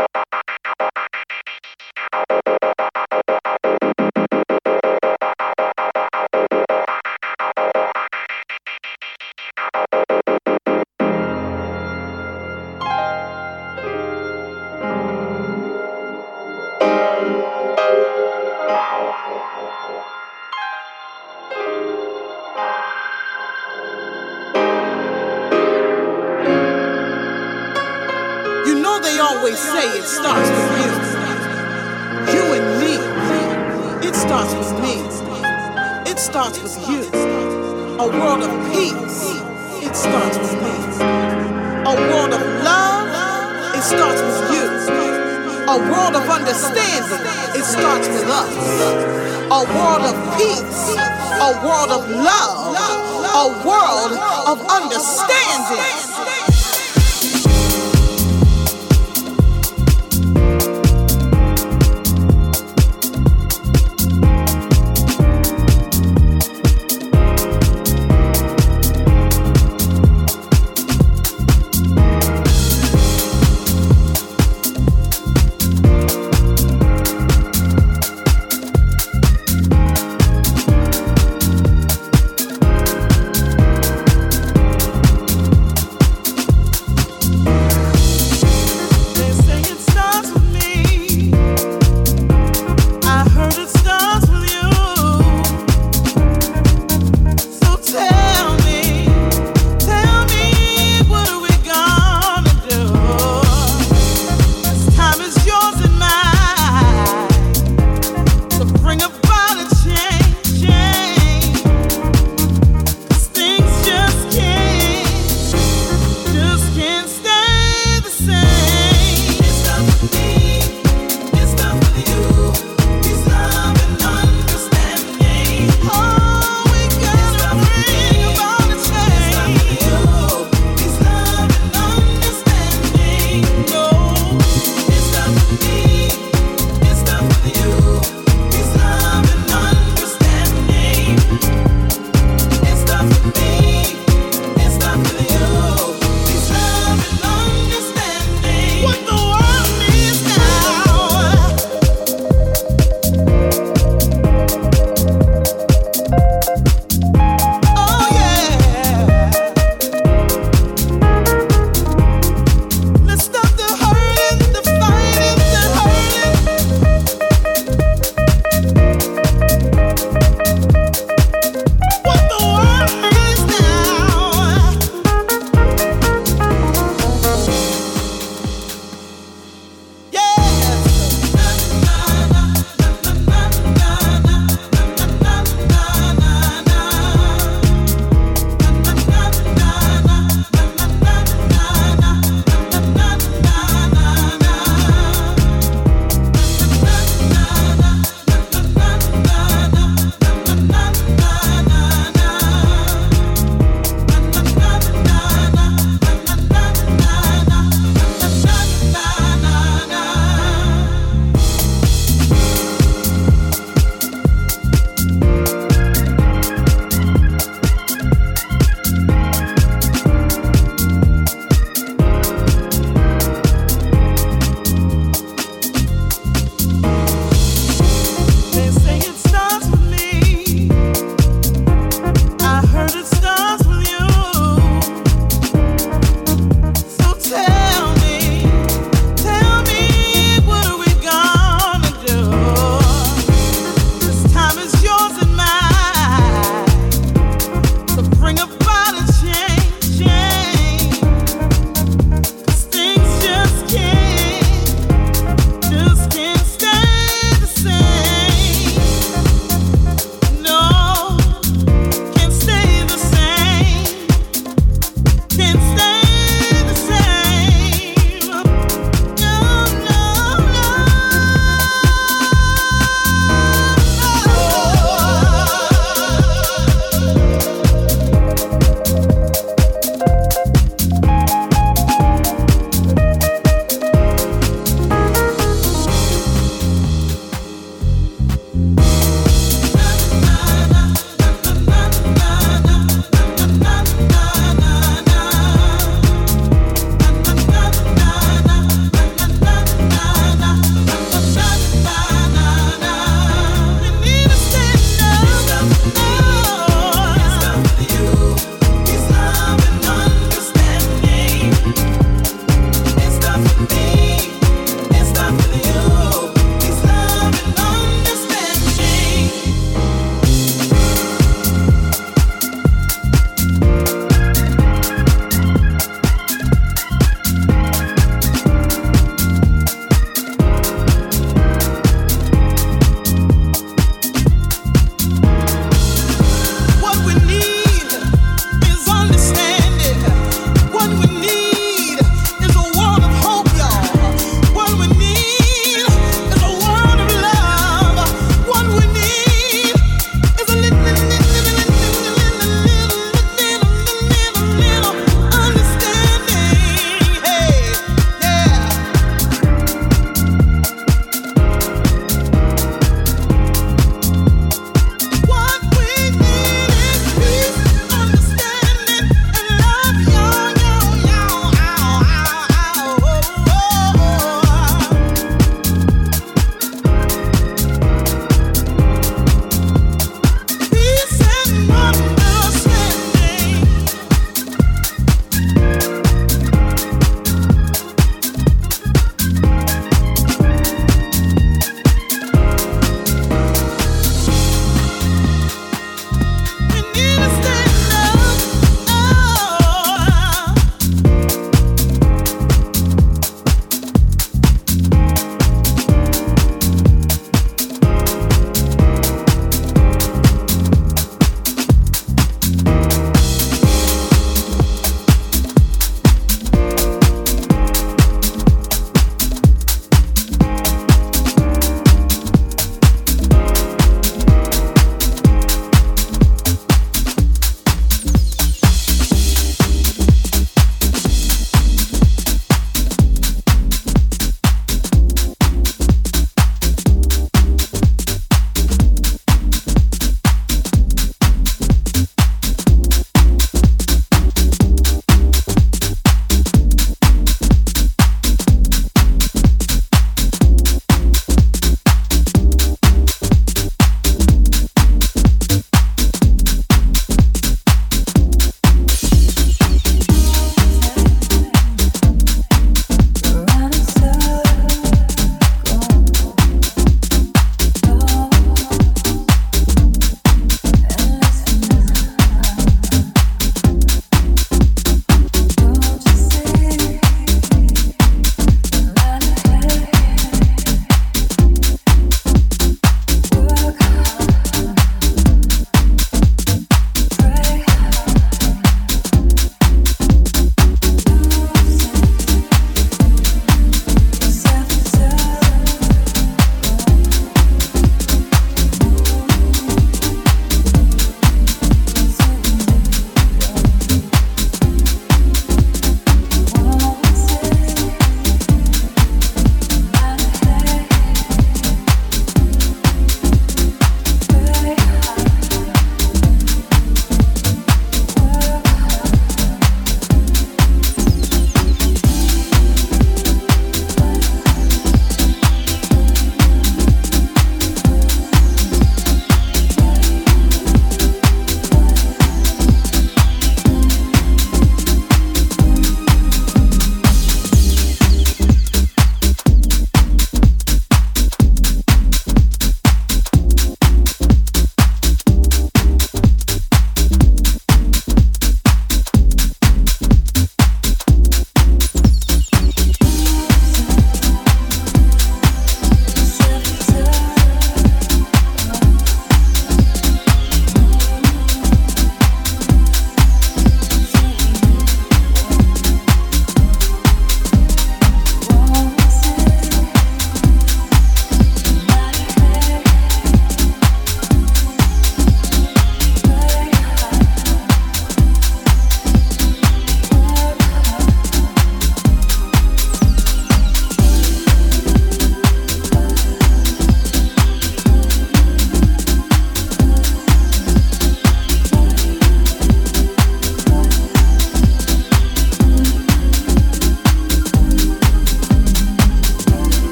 you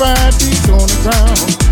five feet on the ground.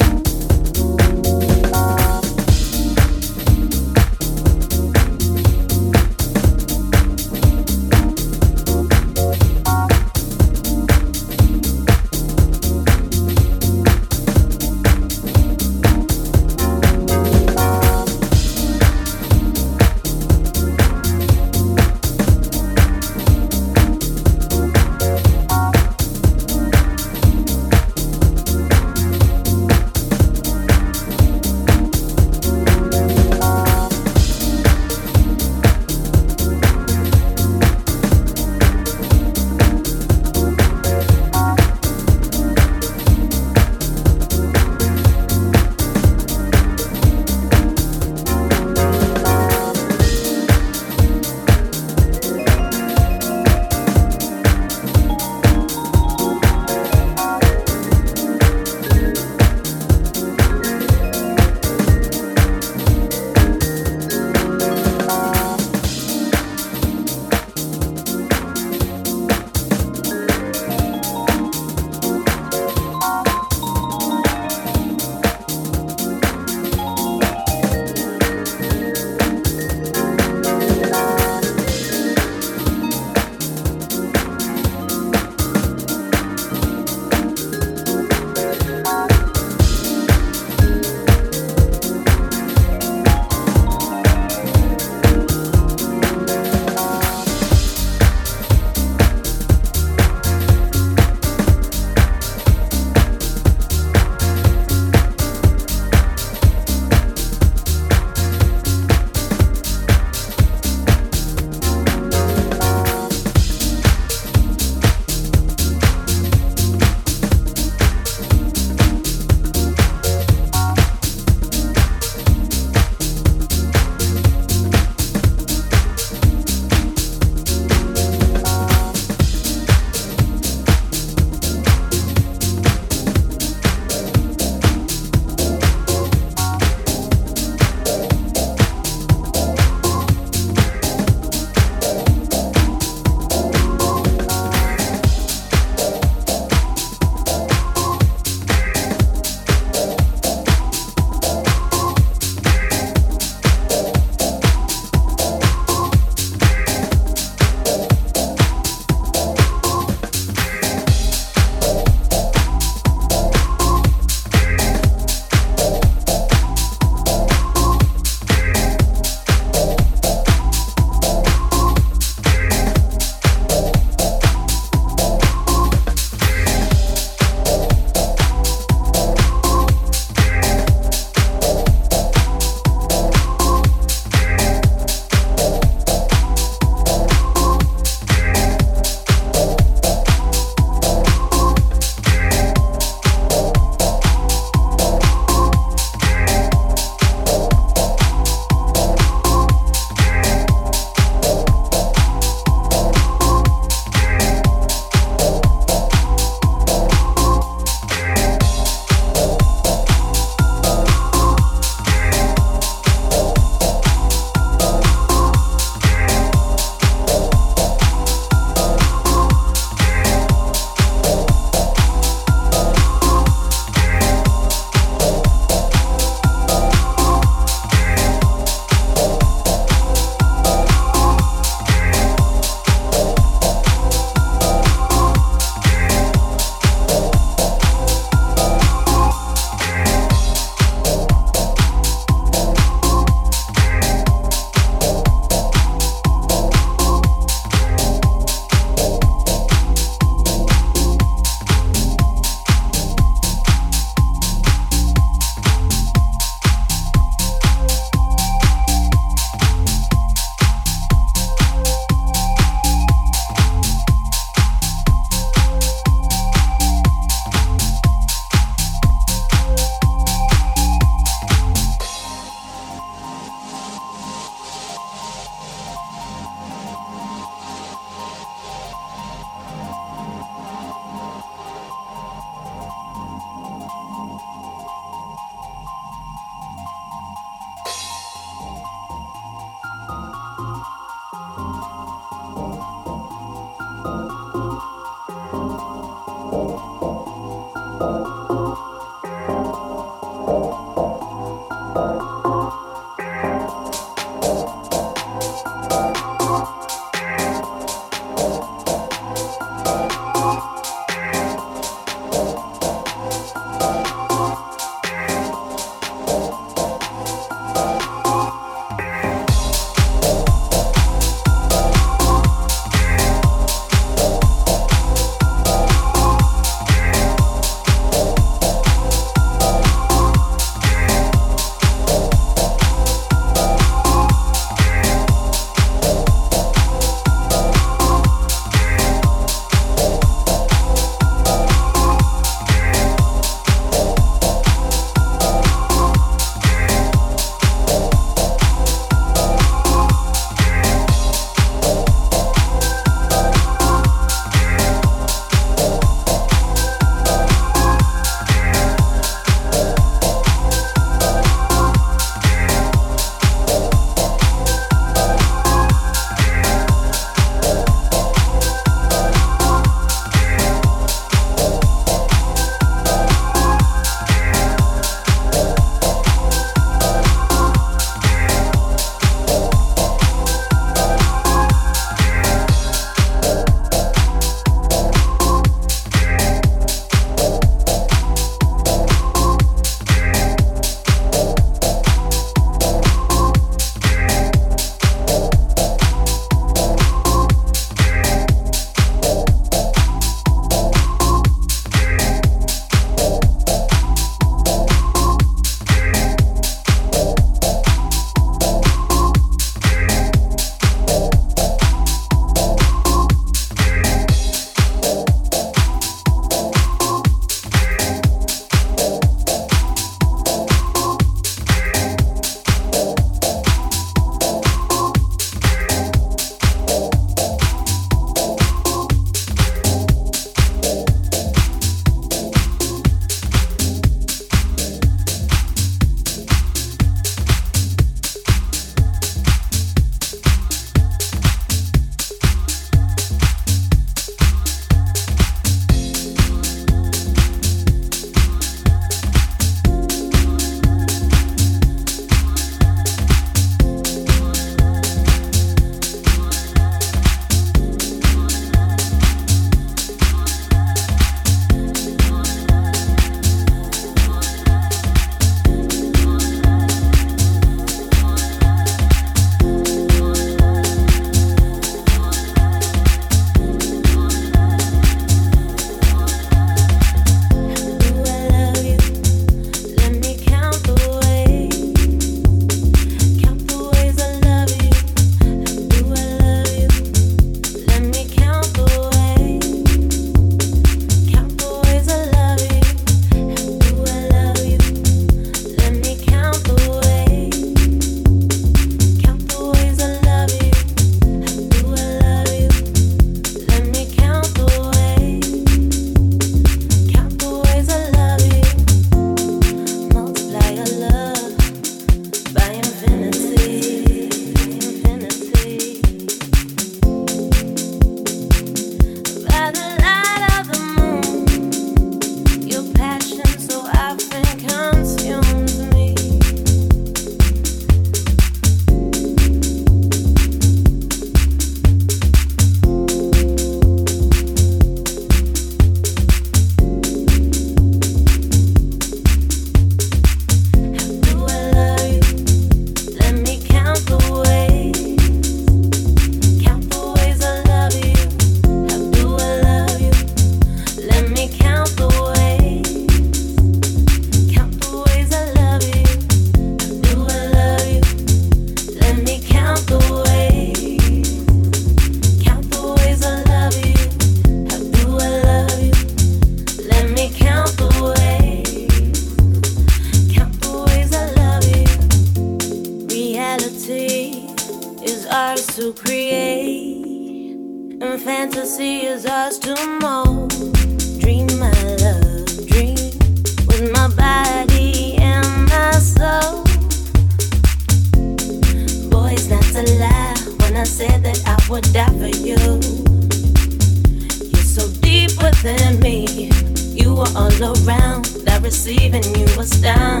You was down.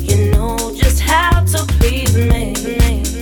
You know just how to please me.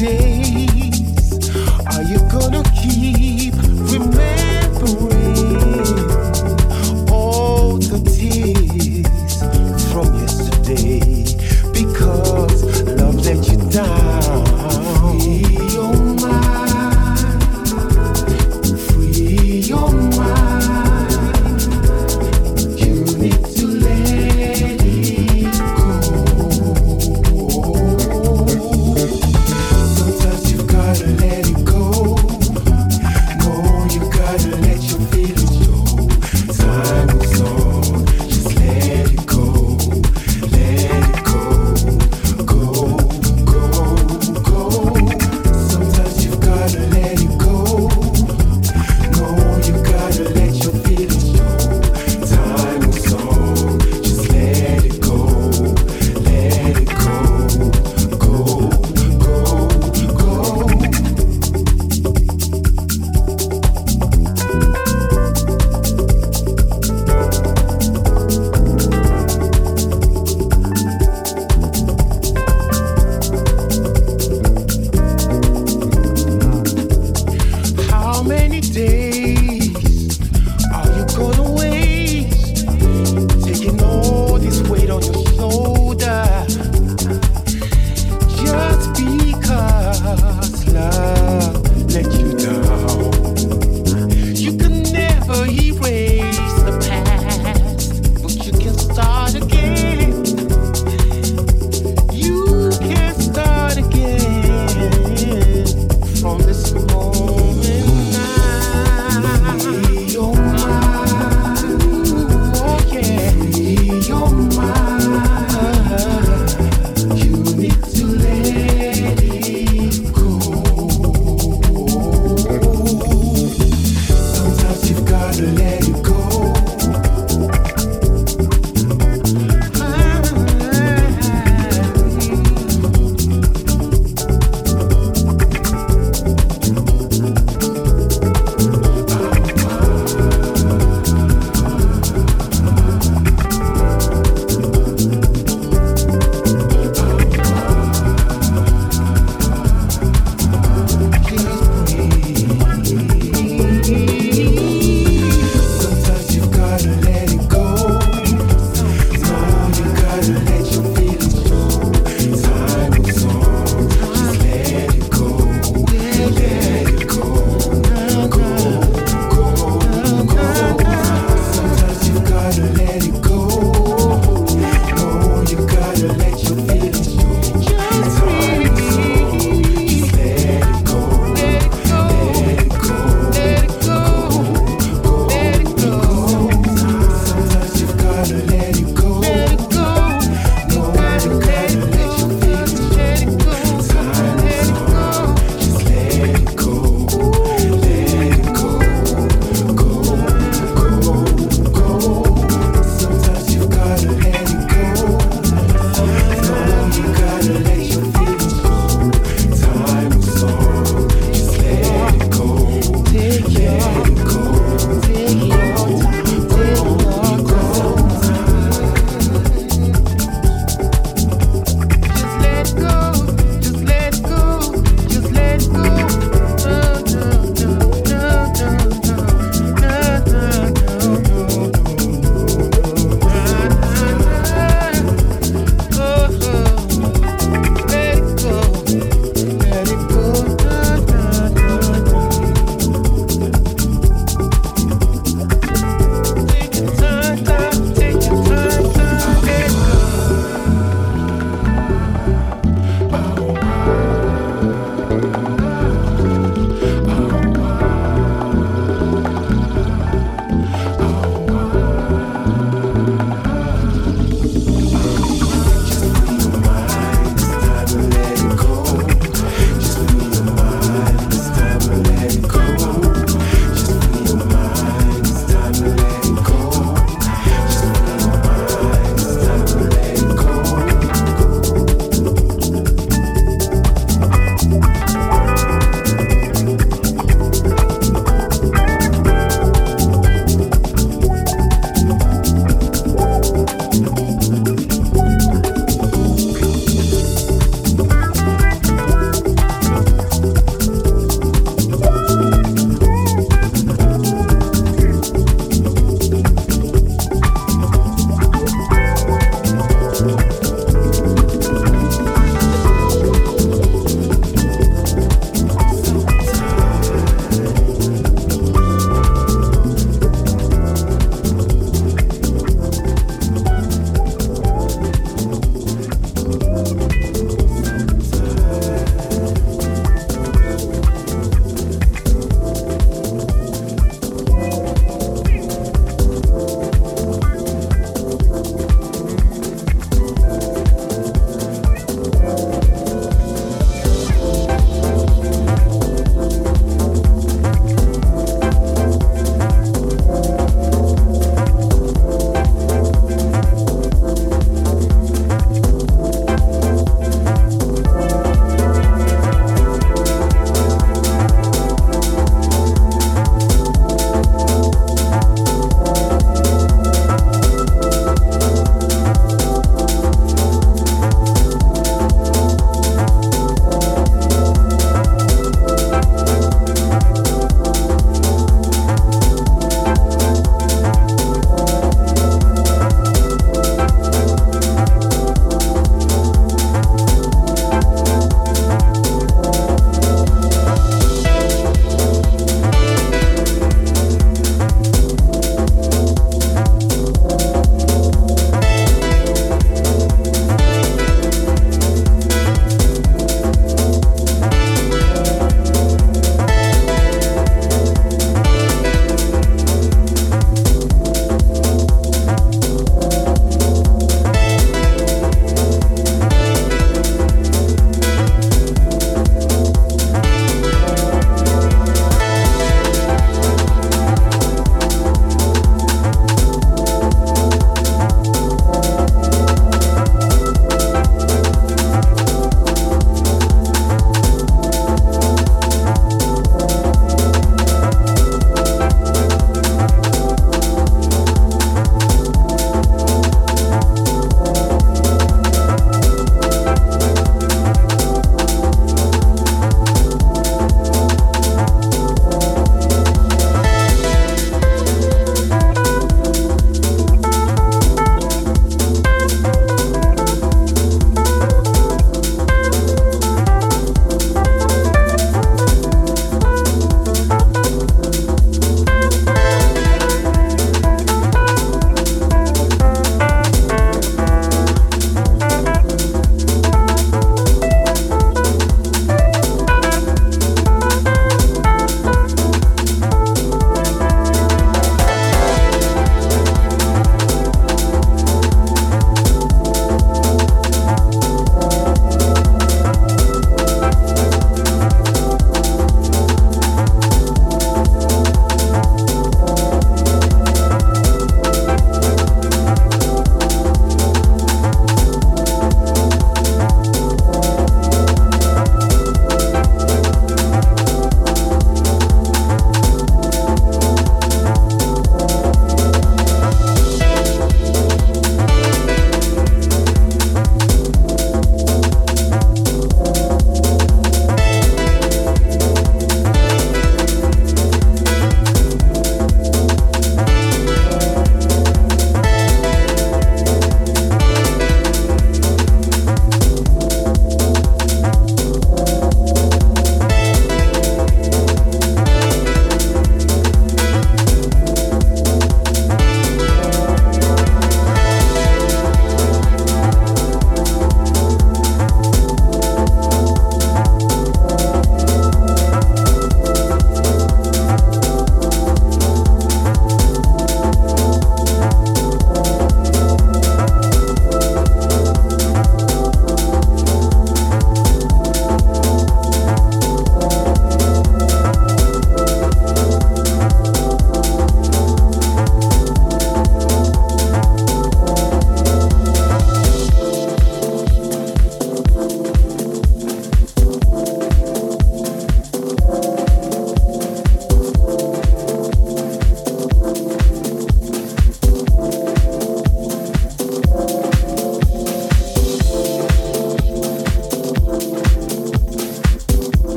day.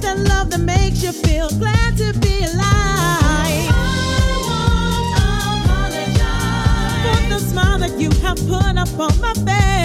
That love that makes you feel glad to be alive. I for the smile that you have put up on my face.